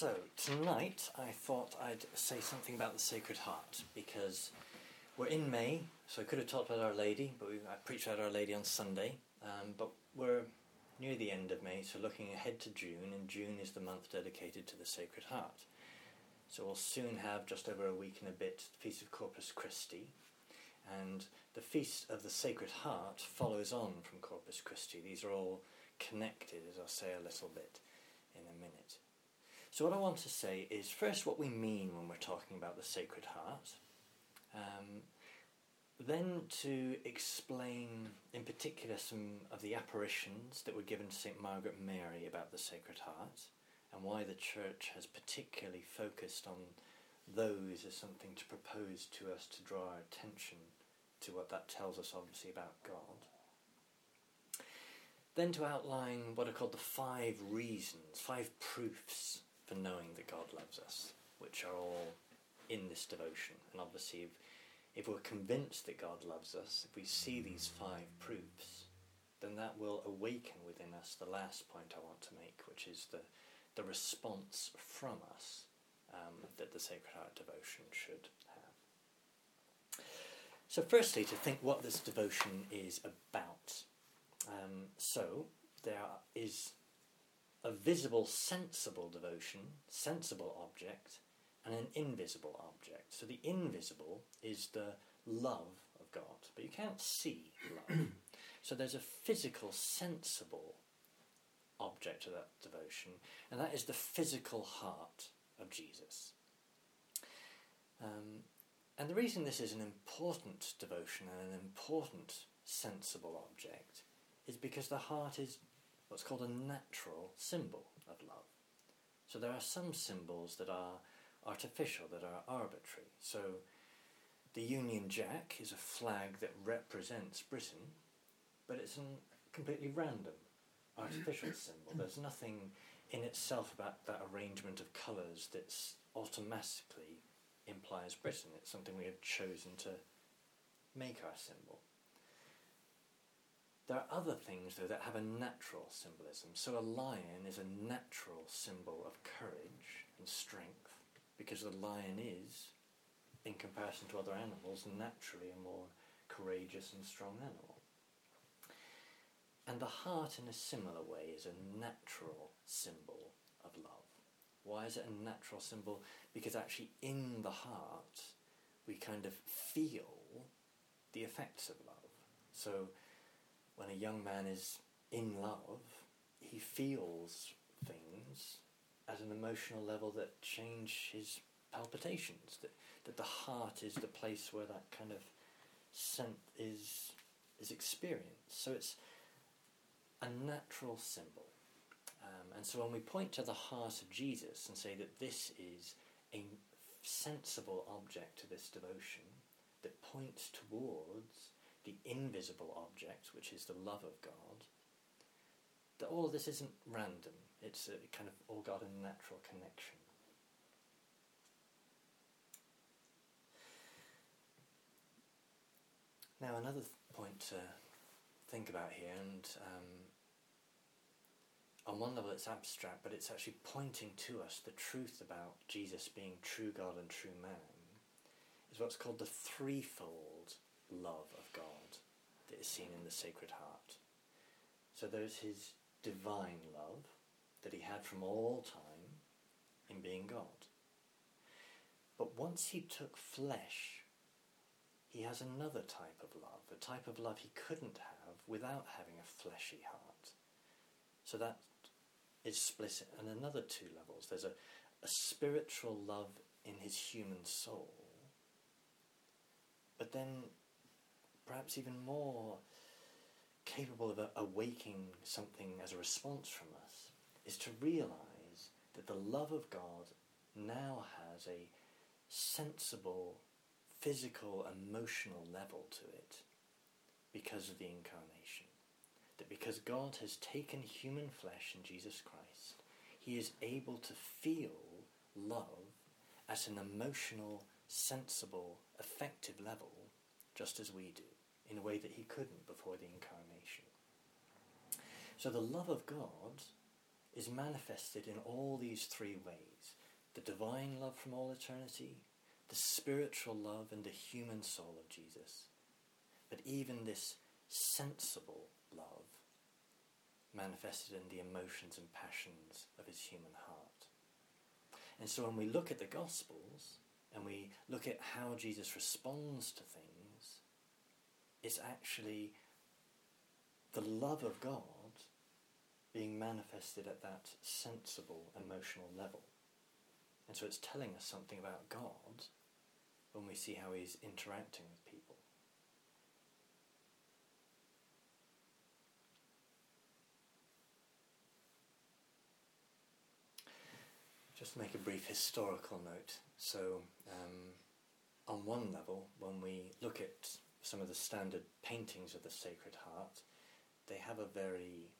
So, tonight I thought I'd say something about the Sacred Heart because we're in May, so I could have talked about Our Lady, but we, I preached about Our Lady on Sunday. Um, but we're near the end of May, so looking ahead to June, and June is the month dedicated to the Sacred Heart. So we'll soon have just over a week and a bit the Feast of Corpus Christi, and the Feast of the Sacred Heart follows on from Corpus Christi. These are all connected, as I'll say a little bit in a minute. So, what I want to say is first what we mean when we're talking about the Sacred Heart, um, then to explain in particular some of the apparitions that were given to St. Margaret Mary about the Sacred Heart and why the Church has particularly focused on those as something to propose to us to draw our attention to what that tells us, obviously, about God. Then to outline what are called the five reasons, five proofs for knowing that God loves us, which are all in this devotion. And obviously, if, if we're convinced that God loves us, if we see these five proofs, then that will awaken within us the last point I want to make, which is the, the response from us um, that the Sacred Heart devotion should have. So, firstly, to think what this devotion is about. Um, so, there is a visible, sensible devotion, sensible object, and an invisible object. So, the invisible is the love of God, but you can't see love. so, there's a physical, sensible object of that devotion, and that is the physical heart of Jesus. Um, and the reason this is an important devotion and an important sensible object is because the heart is what's called a natural symbol of love. So there are some symbols that are artificial, that are arbitrary. So the Union Jack is a flag that represents Britain, but it's a completely random, artificial symbol. There's nothing in itself about that arrangement of colours that automatically implies Britain. It's something we have chosen to make our symbol. There are other things, though, that have a natural symbolism. So a lion is a natural symbol of courage and strength because the lion is, in comparison to other animals, naturally a more courageous and strong animal. And the heart, in a similar way, is a natural symbol of love. Why is it a natural symbol? Because actually, in the heart, we kind of feel the effects of love. So, when a young man is in love, he feels things at an emotional level that change his palpitations. That, that the heart is the place where that kind of scent is is experienced. So it's a natural symbol. Um, and so when we point to the heart of Jesus and say that this is a sensible object to this devotion that points towards the invisible object, which is the love of God, that all of this isn't random. It's a kind of all God and natural connection. Now, another th- point to think about here, and um, on one level it's abstract, but it's actually pointing to us the truth about Jesus being true God and true man, is what's called the threefold love of God that is seen in the Sacred Heart. So there's his divine love that he had from all time in being God. But once he took flesh, he has another type of love, a type of love he couldn't have without having a fleshy heart. So that is split in another two levels. There's a, a spiritual love in his human soul, but then perhaps even more capable of awaking something as a response from us is to realize that the love of God now has a sensible, physical, emotional level to it because of the incarnation. That because God has taken human flesh in Jesus Christ, he is able to feel love at an emotional, sensible, effective level, just as we do in a way that he couldn't before the incarnation. So the love of God is manifested in all these three ways the divine love from all eternity, the spiritual love and the human soul of Jesus, but even this sensible love manifested in the emotions and passions of his human heart. And so when we look at the Gospels and we look at how Jesus responds to things, it's actually the love of God being manifested at that sensible emotional level. And so it's telling us something about God when we see how he's interacting with people. Just make a brief historical note. So, um, on one level, when we look at some of the standard paintings of the Sacred Heart, they have a very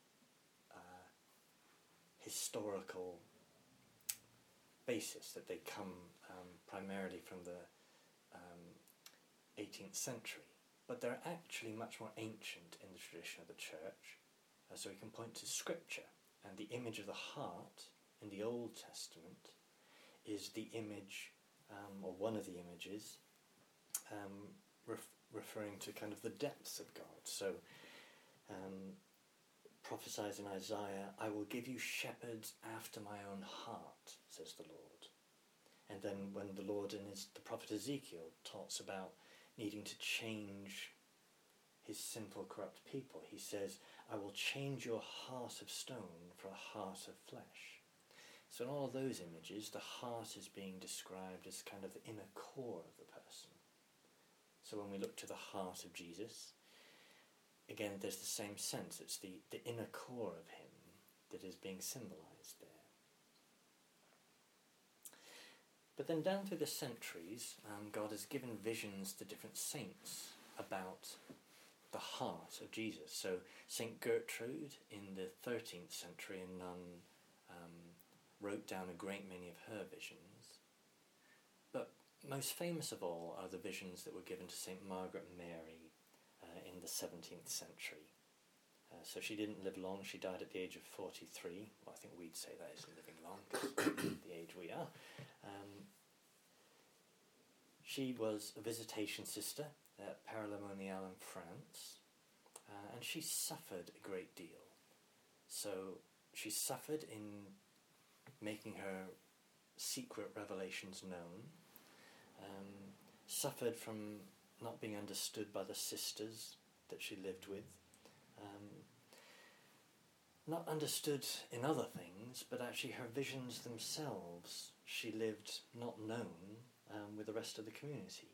uh, historical basis that they come um, primarily from the um, 18th century, but they're actually much more ancient in the tradition of the church. Uh, so we can point to scripture, and the image of the heart in the Old Testament is the image, um, or one of the images, um, referring to kind of the depths of God. So, um, prophesies in Isaiah, I will give you shepherds after my own heart, says the Lord. And then when the Lord in his, the prophet Ezekiel talks about needing to change his sinful, corrupt people, he says, I will change your heart of stone for a heart of flesh. So in all of those images, the heart is being described as kind of the inner core of. So when we look to the heart of Jesus, again, there's the same sense. It's the, the inner core of him that is being symbolized there. But then down through the centuries, um, God has given visions to different saints about the heart of Jesus. So Saint Gertrude in the 13th century, a nun, um, wrote down a great many of her visions. Most famous of all are the visions that were given to Saint Margaret Mary uh, in the 17th century. Uh, so she didn't live long. She died at the age of 43. Well, I think we'd say that isn't living long, the age we are. Um, she was a visitation sister at Paray-le-Monial in France, uh, and she suffered a great deal. So she suffered in making her secret revelations known, um, suffered from not being understood by the sisters that she lived with, um, not understood in other things, but actually her visions themselves, she lived not known um, with the rest of the community,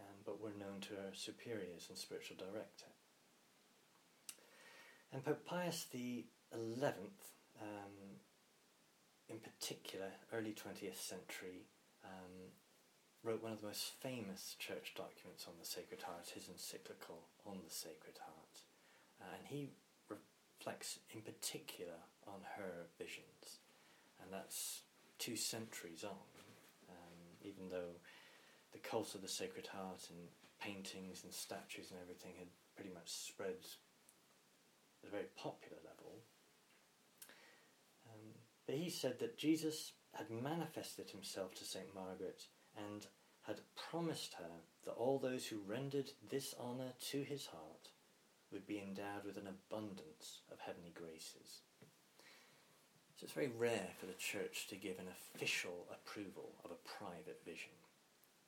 um, but were known to her superiors and spiritual director. And Pope Pius Eleventh, um, in particular, early twentieth century, um, wrote one of the most famous church documents on the Sacred Heart, his encyclical on the Sacred Heart. Uh, and he reflects in particular on her visions. And that's two centuries on, um, even though the cult of the Sacred Heart and paintings and statues and everything had pretty much spread at a very popular level. Um, but he said that Jesus had manifested himself to St. Margaret and had promised her that all those who rendered this honour to his heart would be endowed with an abundance of heavenly graces. So it's very rare for the church to give an official approval of a private vision.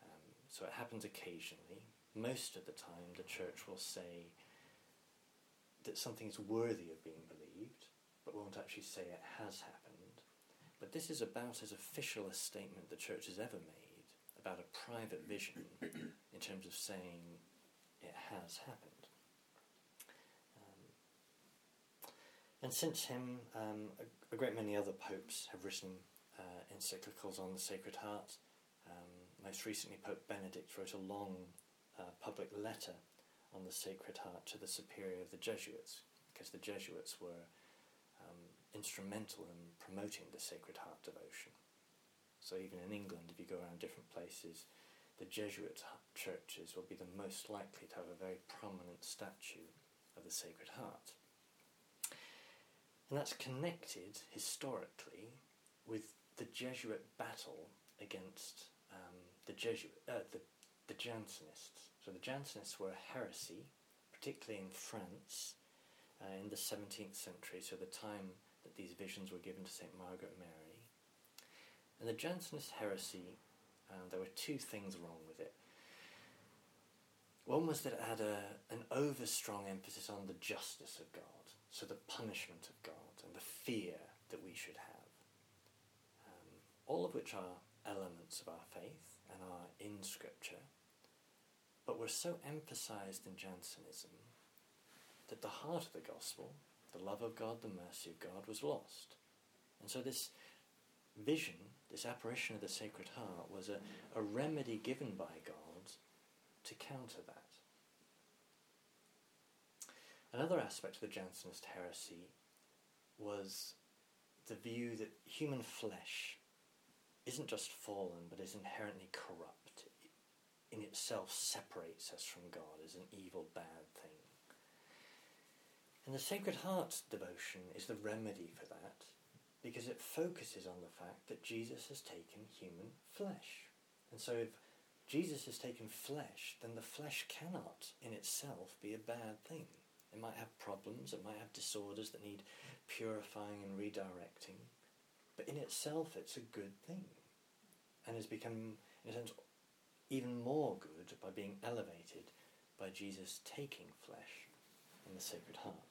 Um, so it happens occasionally. Most of the time, the church will say that something is worthy of being believed, but won't actually say it has happened. But this is about as official a statement the church has ever made about a private vision in terms of saying it has happened. Um, and since him, um, a, a, great many other popes have written uh, encyclicals on the Sacred Heart. Um, most recently, Pope Benedict wrote a long uh, public letter on the Sacred Heart to the superior of the Jesuits, because the Jesuits were um, instrumental in promoting the Sacred Heart devotion. So even in England, if you go around different places, the Jesuit churches will be the most likely to have a very prominent statue of the Sacred Heart. And that's connected historically with the Jesuit battle against um, the Jesuit, uh, the, the Jansenists. So the Jansenists were a heresy, particularly in France, uh, in the 17th century, so the time that these visions were given to St. Margaret Mary. And the Jansenist heresy, uh, there were two things wrong with it. One was that it had a, an over strong emphasis on the justice of God, so the punishment of God and the fear that we should have, um, all of which are elements of our faith and are in Scripture, but were so emphasized in Jansenism that the heart of the gospel, the love of God, the mercy of God, was lost. And so this vision, this apparition of the Sacred Heart, was a, a remedy given by God to counter that. Another aspect of the Jansenist heresy was the view that human flesh isn't just fallen but is inherently corrupt. in itself separates us from God as an evil, bad thing. And the Sacred Heart devotion is the remedy for that because it focuses on the fact that Jesus has taken human flesh. And so if Jesus has taken flesh, then the flesh cannot in itself be a bad thing. It might have problems, it might have disorders that need purifying and redirecting, but in itself it's a good thing and has become, in a sense, even more good by being elevated by Jesus taking flesh in the Sacred Heart.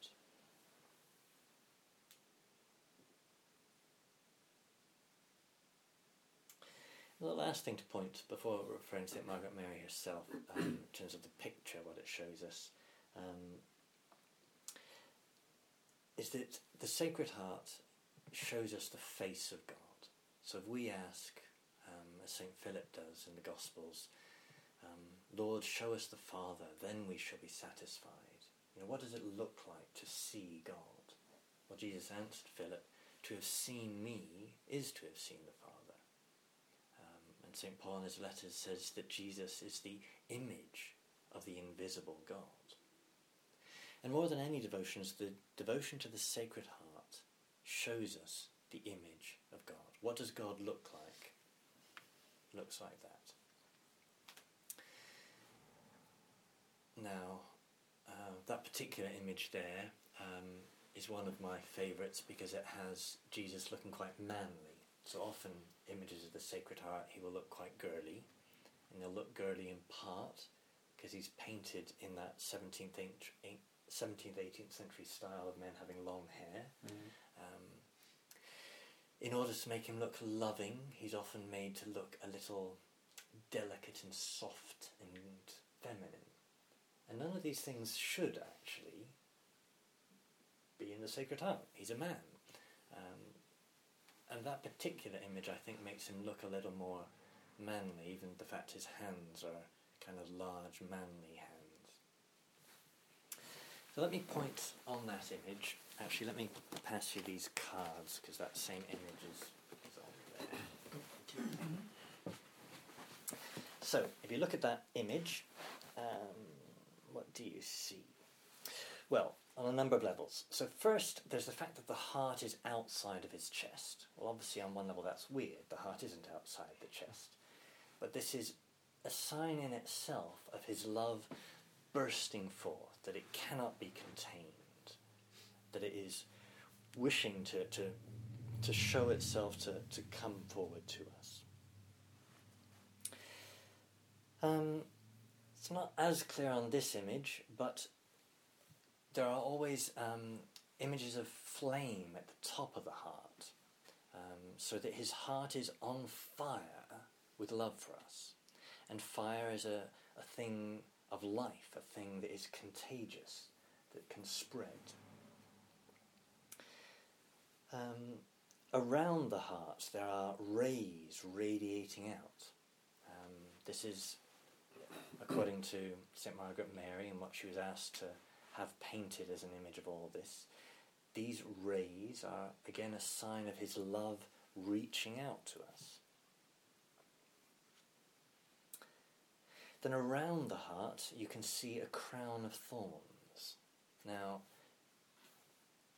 The last thing to point before referring to St. Margaret Mary herself, um, in terms of the picture, what it shows us, um, is that the Sacred Heart shows us the face of God. So if we ask, um, as St. Philip does in the Gospels, um, Lord, show us the Father, then we shall be satisfied. You know, what does it look like to see God? Well, Jesus answered Philip, to have seen me is to have seen the Father. St. Paul in his letters says that Jesus is the image of the invisible God. And more than any devotions, the devotion to the Sacred Heart shows us the image of God. What does God look like? Looks like that. Now, uh, that particular image there um, is one of my favourites because it has Jesus looking quite manly. So often images of the Sacred Heart, he will look quite girly, and he'll look girly in part because he's painted in that 17th, 17th, 18th century style of men having long hair. Mm. Um, in order to make him look loving, he's often made to look a little delicate and soft and feminine. And none of these things should actually be in the Sacred Heart. He's a man. And that particular image, I think, makes him look a little more manly, even the fact his hands are kind of large, manly hands. So let me point on that image. Actually, let me pass you these cards, because that same image is, is on there. So, if you look at that image, um, what do you see? Well, on a number of levels. So, first, there's the fact that the heart is outside of his chest. Well, obviously, on one level, that's weird. The heart isn't outside the chest. But this is a sign in itself of his love bursting forth, that it cannot be contained, that it is wishing to, to, to show itself to, to come forward to us. Um, it's not as clear on this image, but there are always um, images of flame at the top of the heart, um, so that his heart is on fire with love for us. And fire is a, a thing of life, a thing that is contagious, that can spread. Um, around the heart, there are rays radiating out. Um, this is according to St. Margaret Mary and what she was asked to have painted as an image of all this. These rays are again a sign of his love reaching out to us. Then around the heart, you can see a crown of thorns. Now,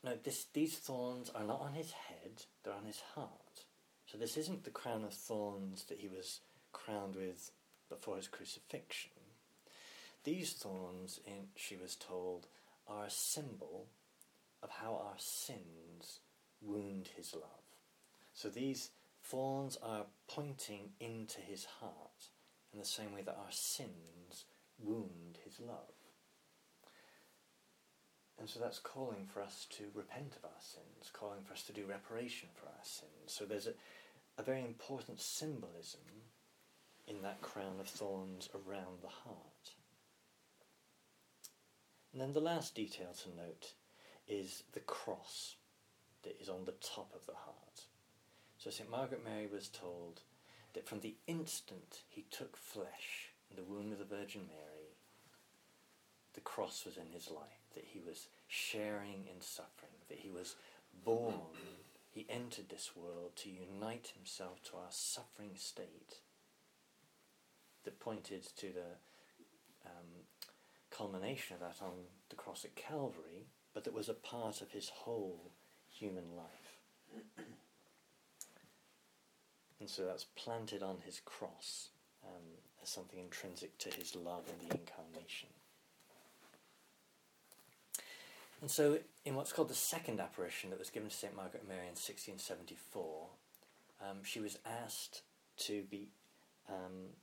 no, this, these thorns are not on his head, they're on his heart. So this isn't the crown of thorns that he was crowned with before his crucifixion. These thorns, in, she was told, are a symbol of how our sins wound his love. So these thorns are pointing into his heart in the same way that our sins wound his love. And so that's calling for us to repent of our sins, calling for us to do reparation for our sins. So there's a, a very important symbolism in that crown of thorns around the heart. And then the last detail to note is the cross that is on the top of the heart. So St. Margaret Mary was told that from the instant he took flesh in the womb of the Virgin Mary, the cross was in his life, that he was sharing in suffering, that he was born, he entered this world to unite himself to our suffering state that pointed to the culmination of that on the cross at Calvary, but that was a part of his whole human life. and so that's planted on his cross um, as something intrinsic to his love in the incarnation. And so, in what's called the second apparition that was given to St. Margaret Mary in 1674, um, she was asked to be um,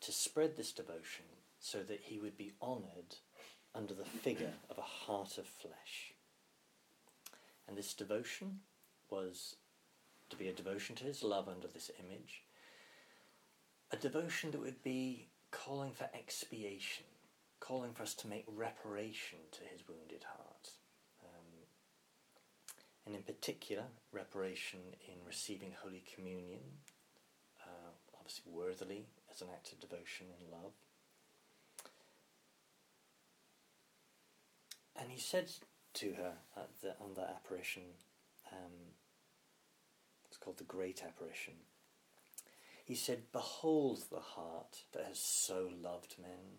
to spread this devotion so that he would be honoured under the figure of a heart of flesh. And this devotion was to be a devotion to his love under this image, a devotion that would be calling for expiation, calling for us to make reparation to his wounded heart. Um, and in particular, reparation in receiving Holy Communion, uh, obviously worthily as an act of devotion and love. And he said to her at the, on that apparition, um, it's called the Great Apparition, he said, Behold the heart that has so loved men,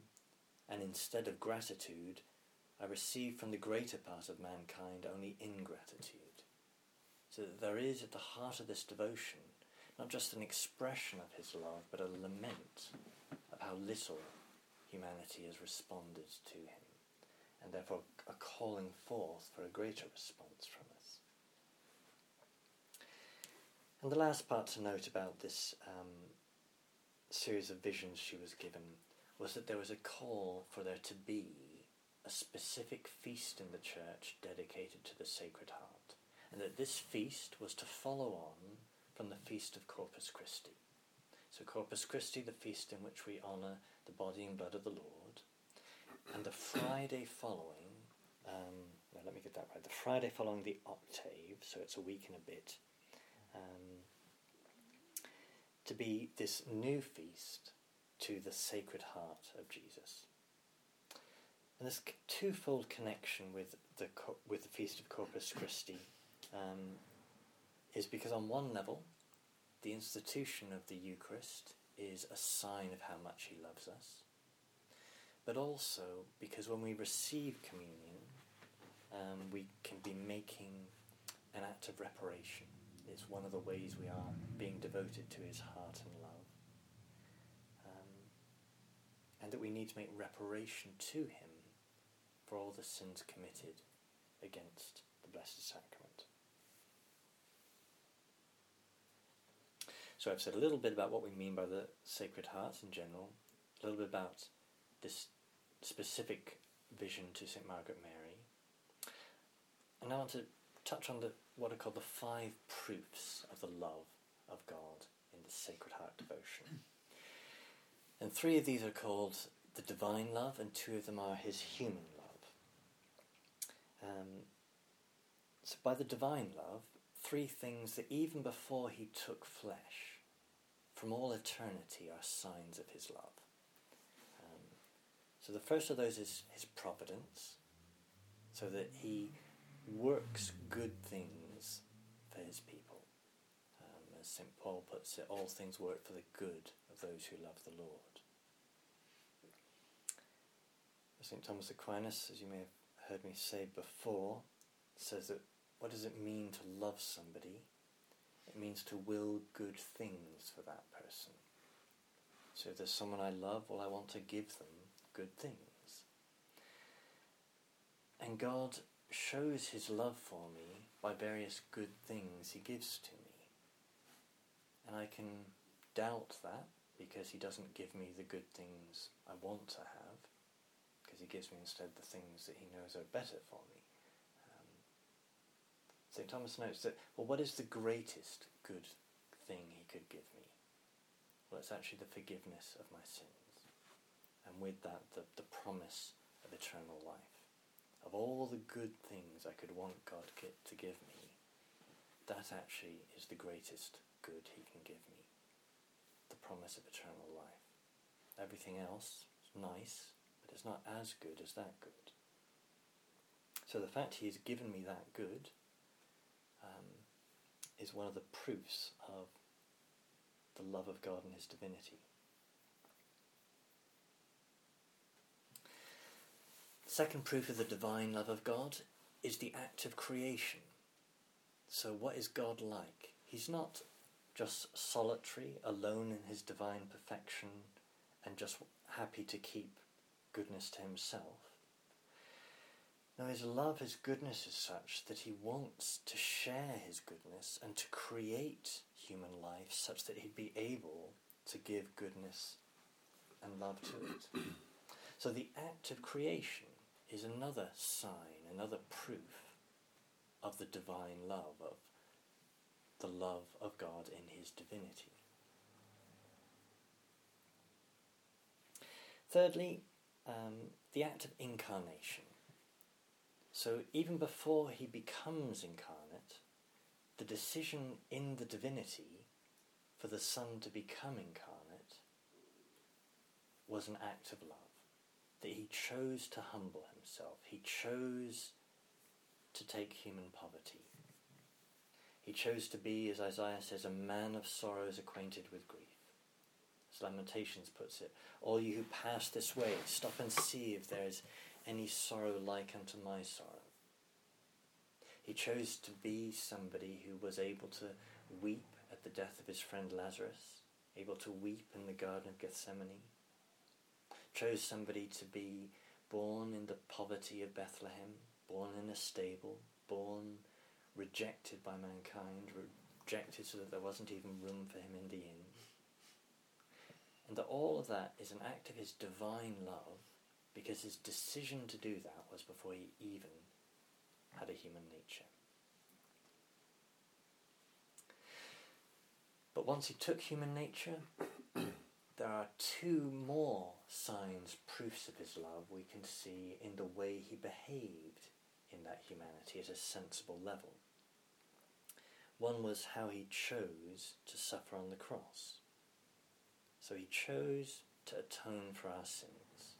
and instead of gratitude, I receive from the greater part of mankind only ingratitude. So that there is at the heart of this devotion not just an expression of his love, but a lament of how little humanity has responded to him, and therefore a calling forth for a greater response from us. And the last part to note about this um, series of visions she was given was that there was a call for there to be a specific feast in the church dedicated to the Sacred Heart, and that this feast was to follow on from the feast of Corpus Christi. So, Corpus Christi, the feast in which we honour the body and blood of the Lord, and the Friday following, um, let me get that right, the Friday following the octave, so it's a week and a bit, um, to be this new feast to the Sacred Heart of Jesus. And this twofold connection with the with the feast of Corpus Christi um, is because, on one level, the institution of the Eucharist is a sign of how much He loves us, but also because when we receive communion, um, we can be making an act of reparation. It's one of the ways we are being devoted to His heart and love. Um, and that we need to make reparation to Him for all the sins committed against the Blessed Sacrament. So I've said a little bit about what we mean by the Sacred Heart in general, a little bit about this specific vision to St. Margaret Mary. And I want to touch on the, what are called the five proofs of the love of God in the Sacred Heart devotion. And three of these are called the divine love, and two of them are his human love. Um, so, by the divine love, three things that even before he took flesh, from all eternity, are signs of his love. So the first of those is his providence, so that he works good things for his people. Um, as St. Paul puts it, all things work for the good of those who love the Lord. St. Thomas Aquinas, as you may have heard me say before, says that what does it mean to love somebody? It means to will good things for that person. So if there's someone I love, well, I want to give them good things. And God shows his love for me by various good things he gives to me. And I can doubt that because he doesn't give me the good things I want to have, because he gives me instead the things that he knows are better for me. Um, St. Thomas notes that, well, what is the greatest good thing he could give me? Well, it's actually the forgiveness of my sins. And with that, the, the promise of eternal life. Of all the good things I could want God to give me, that actually is the greatest good he can give me. The promise of eternal life. Everything else is nice, but it's not as good as that good. So the fact he's given me that good um, is one of the proofs of the love of God and his divinity. Second proof of the divine love of God is the act of creation. So, what is God like? He's not just solitary, alone in his divine perfection, and just happy to keep goodness to himself. No, his love, his goodness is such that he wants to share his goodness and to create human life such that he'd be able to give goodness and love to it. So the act of creation is another sign, another proof of the divine love, of the love of God in his divinity. Thirdly, um, the act of incarnation. So even before he becomes incarnate, the decision in the divinity for the Son to become incarnate was an act of love. That he chose to humble himself. He chose to take human poverty. He chose to be, as Isaiah says, a man of sorrows acquainted with grief. As Lamentations puts it, all you who pass this way, stop and see if there is any sorrow like unto my sorrow. He chose to be somebody who was able to weep at the death of his friend Lazarus, able to weep in the Garden of Gethsemane. Chose somebody to be born in the poverty of Bethlehem, born in a stable, born rejected by mankind, rejected so that there wasn't even room for him in the inn. And that all of that is an act of his divine love because his decision to do that was before he even had a human nature. But once he took human nature, there are two more signs, proofs of his love we can see in the way he behaved in that humanity at a sensible level. One was how he chose to suffer on the cross. So he chose to atone for our sins.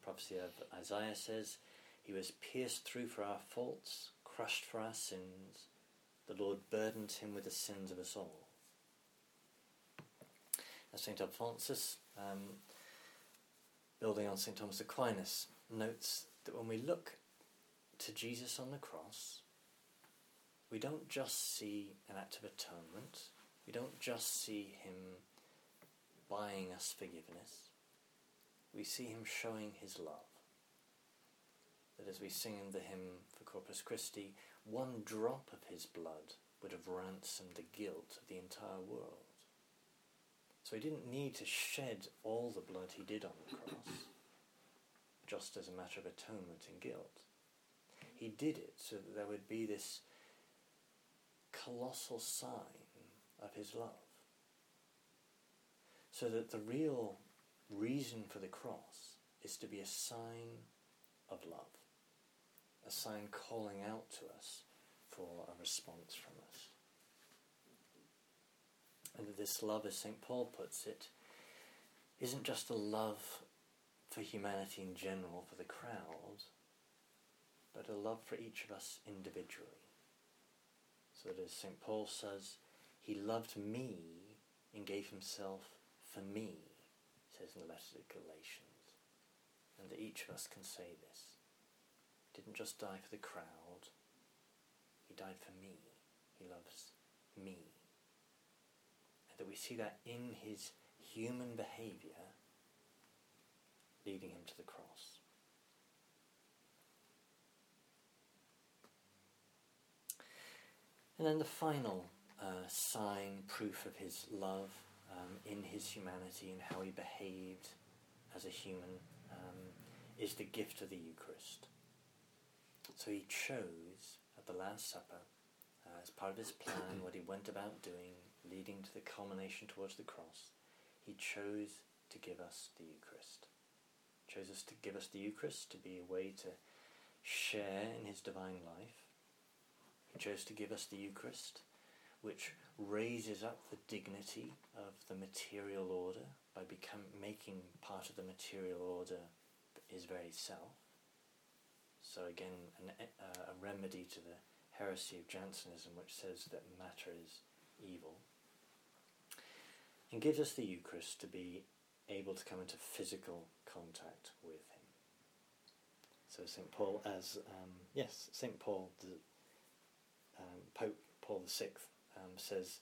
The prophecy of Isaiah says, He was pierced through for our faults, crushed for our sins. The Lord burdened him with the sins of us all. St. Alphonsus, um, building on St. Thomas Aquinas, notes that when we look to Jesus on the cross, we don't just see an act of atonement, we don't just see him buying us forgiveness, we see him showing his love. That as we sing the hymn for Corpus Christi, one drop of his blood would have ransomed the guilt of the entire world. So he didn't need to shed all the blood he did on the cross, just as a matter of atonement and guilt. He did it so that there would be this colossal sign of his love. So that the real reason for the cross is to be a sign of love, a sign calling out to us for a response from us. And that this love, as St. Paul puts it, isn't just a love for humanity in general, for the crowd, but a love for each of us individually. So that as St. Paul says, he loved me and gave himself for me, says in the letter to Galatians. And that each of us can say this. He didn't just die for the crowd, he died for me. He loves me. That we see that in his human behaviour leading him to the cross. And then the final uh, sign, proof of his love um, in his humanity and how he behaved as a human um, is the gift of the Eucharist. So he chose at the Last Supper, uh, as part of his plan, what he went about doing, leading to the culmination towards the cross, he chose to give us the Eucharist. He Chose us to give us the Eucharist to be a way to share in his divine life. He chose to give us the Eucharist, which raises up the dignity of the material order by become, making part of the material order his very self. So again, an, uh, a remedy to the heresy of Jansenism, which says that matter is evil, and gives us the Eucharist to be able to come into physical contact with Him. So Saint Paul, as um, yes, Saint Paul, the um, Pope Paul Sixth, um, says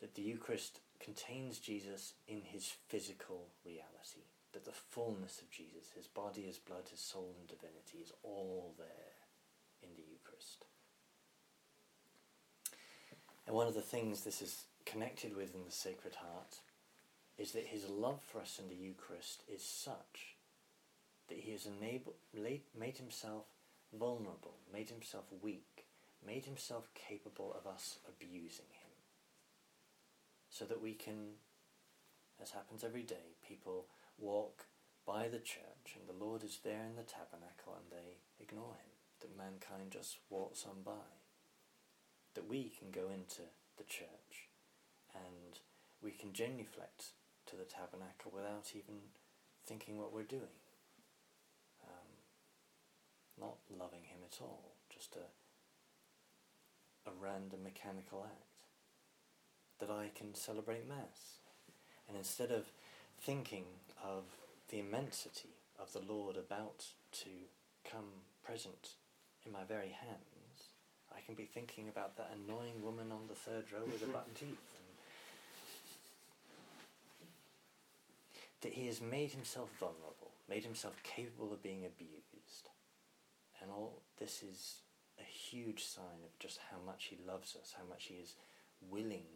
that the Eucharist contains Jesus in His physical reality that the fullness of Jesus, his body, his blood, his soul, and divinity, is all there in the Eucharist. And one of the things this is connected with in the Sacred Heart is that his love for us in the Eucharist is such that he has enabled, made himself vulnerable, made himself weak, made himself capable of us abusing him. So that we can, as happens every day, people walk by the church and the Lord is there in the tabernacle and they ignore him, that mankind just walks on by. That we can go into the church and we can genuflect to the tabernacle without even thinking what we're doing. Um, not loving him at all, just a, a random mechanical act. That I can celebrate Mass. And instead of thinking of the immensity of the Lord about to come present in my very hands, I can be thinking about that annoying woman on the third row with the button teeth. That he has made himself vulnerable, made himself capable of being abused. And all this is a huge sign of just how much he loves us, how much he is willing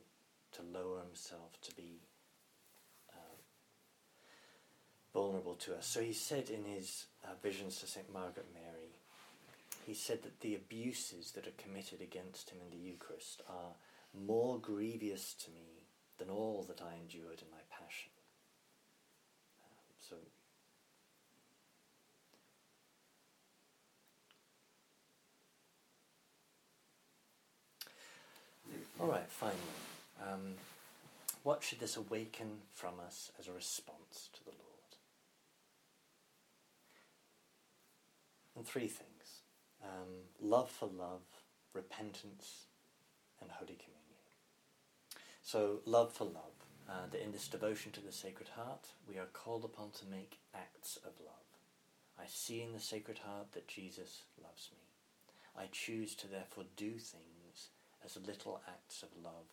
to lower himself to be vulnerable to us. So he said in his uh, visions to St. Margaret Mary, he said that the abuses that are committed against him in the Eucharist are more grievous to me than all that I endured in my passion. Um, so All right, finally, um, what should this awaken from us as a response to the Lord? And three things um, love for love, repentance, and Holy Communion. So, love for love. Uh, that in this devotion to the Sacred Heart, we are called upon to make acts of love. I see in the Sacred Heart that Jesus loves me. I choose to therefore do things as little acts of love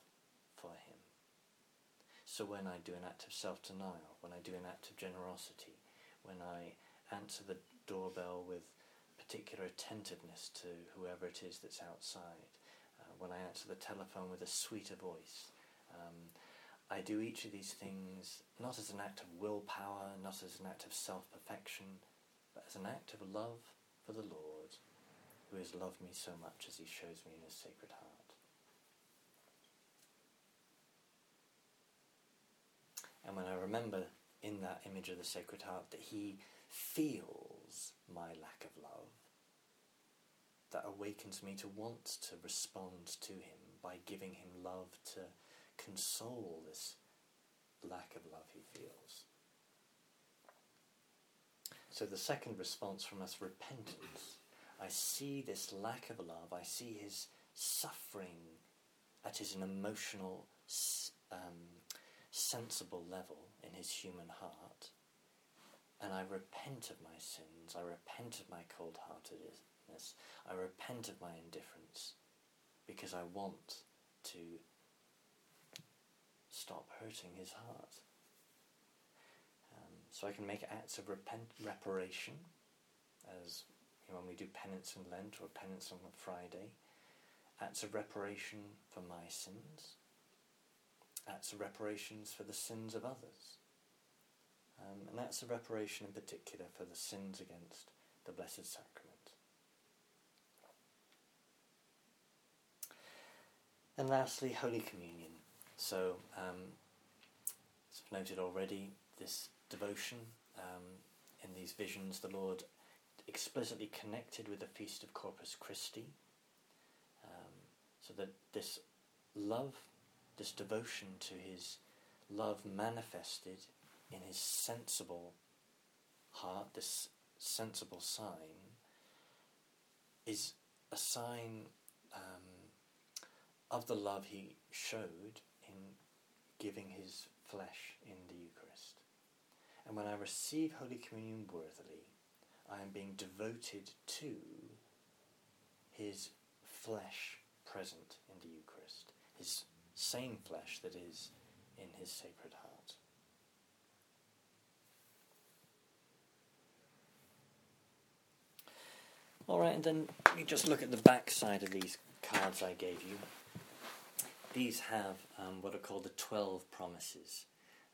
for Him. So when I do an act of self denial, when I do an act of generosity, when I answer the doorbell with particular attentiveness to whoever it is that's outside. Uh, when I answer the telephone with a sweeter voice. Um, I do each of these things not as an act of willpower, not as an act of self perfection, but as an act of love for the Lord, who has loved me so much as he shows me in his sacred heart. And when I remember in that image of the Sacred Heart that he feels my lack of love, that awakens me to want to respond to him by giving him love to console this lack of love he feels. So the second response from us, repentance. I see this lack of love, I see his suffering at his an emotional, sensible level in his human heart, and I repent of my sins, I repent of my cold heartedness, I repent of my indifference because I want to stop hurting his heart. Um, so I can make acts of repent- reparation, as you know, when we do penance in Lent or penance on Friday, acts of reparation for my sins, acts of reparations for the sins of others, um, and that's a reparation in particular for the sins against the Blessed Sacrament. And lastly, Holy Communion. So, um, as I've noted already, this devotion um, in these visions, the Lord explicitly connected with the feast of Corpus Christi, um, so that this love, this devotion to His love manifested in His sensible heart, this sensible sign, is a sign um, of the love He showed in giving his flesh in the Eucharist. And when I receive Holy Communion worthily, I am being devoted to his flesh present in the Eucharist, his same flesh that is in his Sacred Heart. All right, and then we just look at the back side of these cards I gave you. These have um, what are called the Twelve Promises.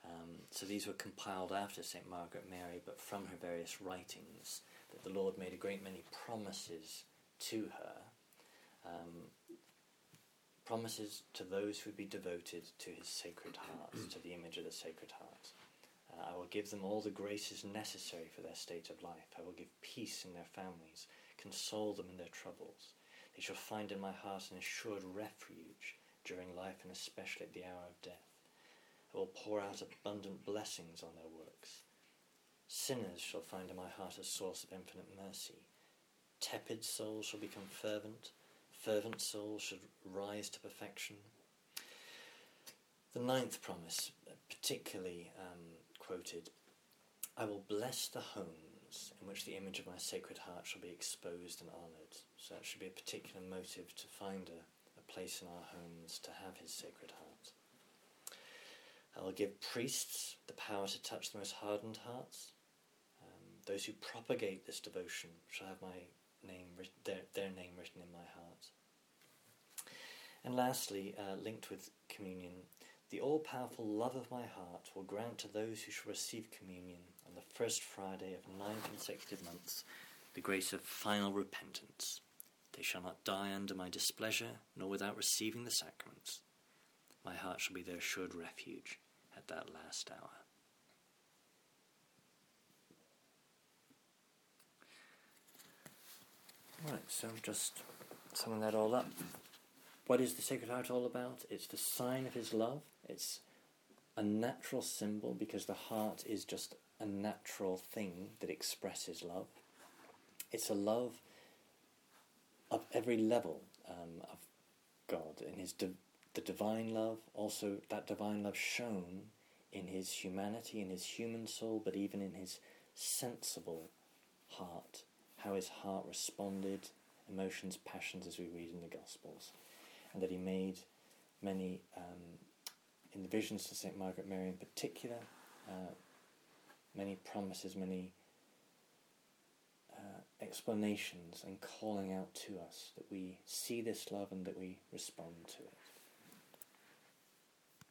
Um, so these were compiled after St. Margaret Mary, but from her various writings, that the Lord made a great many promises to her. Um, promises to those who would be devoted to his sacred heart, to the image of the sacred heart. Uh, I will give them all the graces necessary for their state of life. I will give peace in their families, console them in their troubles. They shall find in my heart an assured refuge during life and especially at the hour of death. I will pour out abundant blessings on their works. Sinners shall find in my heart a source of infinite mercy. Tepid souls shall become fervent. Fervent souls should rise to perfection. The ninth promise, particularly um, quoted I will bless the homes in which the image of my sacred heart shall be exposed and honoured. So that should be a particular motive to find a place in our homes to have his sacred heart. I will give priests the power to touch the most hardened hearts. Um, those who propagate this devotion shall have my name their, their name written in my heart. And lastly, uh, linked with communion, the all powerful love of my heart will grant to those who shall receive communion on the first Friday of nine consecutive months the grace of final repentance. They shall not die under my displeasure, nor without receiving the sacraments. My heart shall be their assured refuge at that last hour. Right, so just summing that all up. What is the Sacred Heart all about? It's the sign of His love. It's a natural symbol because the heart is just a natural thing that expresses love. It's a love of every level um, of God in His di- the divine love, also that divine love shown in His humanity, in His human soul, but even in His sensible heart, how His heart responded, emotions, passions, as we read in the Gospels, and that He made many um, in the visions to Saint Margaret Mary in particular, uh, many promises, many explanations and calling out to us that we see this love and that we respond to it.